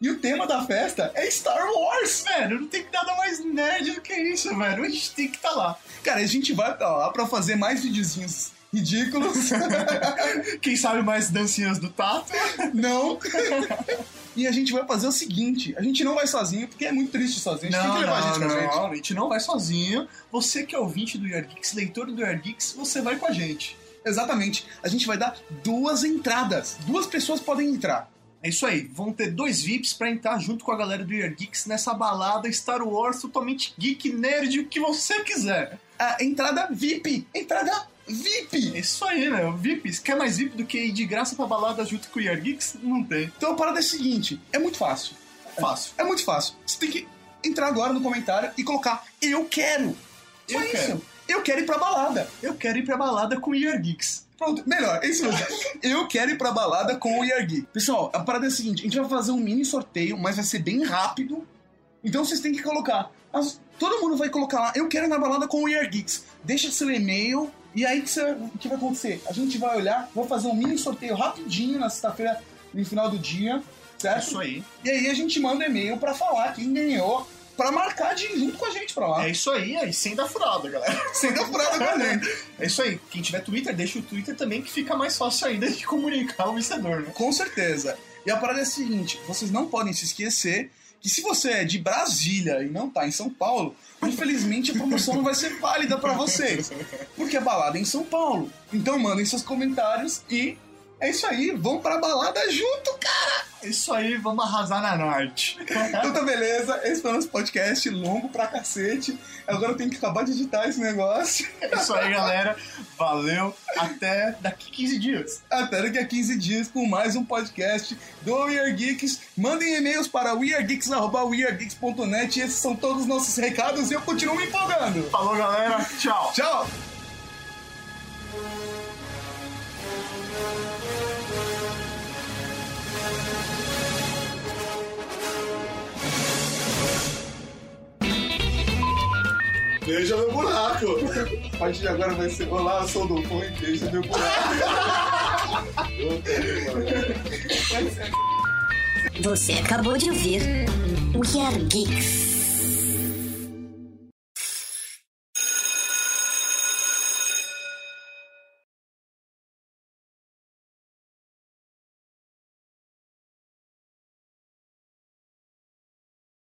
E o tema da festa é Star Wars. Velho, não tem nada mais nerd do que isso, velho. A gente tem que estar lá. Cara, a gente vai pra lá pra fazer mais videozinhos ridículos. Quem sabe mais dancinhas do Tato? Não. E a gente vai fazer o seguinte: a gente não vai sozinho, porque é muito triste sozinho. A gente tem que levar a gente com a gente. não, a gente não vai sozinho. Você que é ouvinte do Year Geeks, leitor do Year Geeks, você vai com a gente. Exatamente. A gente vai dar duas entradas. Duas pessoas podem entrar. É isso aí, vão ter dois VIPs pra entrar junto com a galera do Year Geeks nessa balada Star Wars totalmente geek, nerd, o que você quiser. A entrada VIP. Entrada VIP. É isso aí, né? O VIPs. Quer mais VIP do que ir de graça pra balada junto com o Year Geeks? Não tem. Então a parada é a seguinte: é muito fácil. Fácil. É muito fácil. Você tem que entrar agora no comentário e colocar Eu quero. Só Eu isso. quero. Eu quero ir pra balada. Eu quero ir pra balada com o Year Geeks. Pronto, melhor, é isso mesmo. Eu quero ir pra balada com o Yargi. Pessoal, a parada é a seguinte: a gente vai fazer um mini sorteio, mas vai ser bem rápido. Então vocês têm que colocar. as- todo mundo vai colocar lá, eu quero ir na balada com o Yargeeks. Deixa seu e-mail. E aí que você- o que vai acontecer? A gente vai olhar, vou fazer um mini sorteio rapidinho na sexta-feira, no final do dia, certo? Isso aí. E aí a gente manda e-mail pra falar quem ganhou, pra marcar de junto com a gente pra lá. É isso aí, aí sem dar furada, galera. Sem dar furada com a gente. É isso aí. Quem tiver Twitter, deixa o Twitter também, que fica mais fácil ainda de comunicar o vencedor, né? Com certeza. E a parada é a seguinte: vocês não podem se esquecer que se você é de Brasília e não tá em São Paulo, infelizmente a promoção não vai ser válida pra vocês. Porque a balada é em São Paulo. Então mandem seus comentários e é isso aí, vamos pra balada junto, cara! É isso aí, vamos arrasar na norte. Então tá beleza, esse foi o nosso podcast longo pra cacete. Agora eu tenho que acabar de editar esse negócio. É isso aí, galera. Valeu. Até daqui 15 dias. Até daqui a 15 dias com mais um podcast do We Are Geeks. Mandem e-mails para weargeeks.weargeeks.net. Esses são todos os nossos recados e eu continuo me empolgando. Falou, galera. Tchau. Tchau! Veja meu buraco. A partir de agora vai ser Olá, eu sou o Dolfão e beijo meu buraco. Você acabou de ouvir We Are Geeks.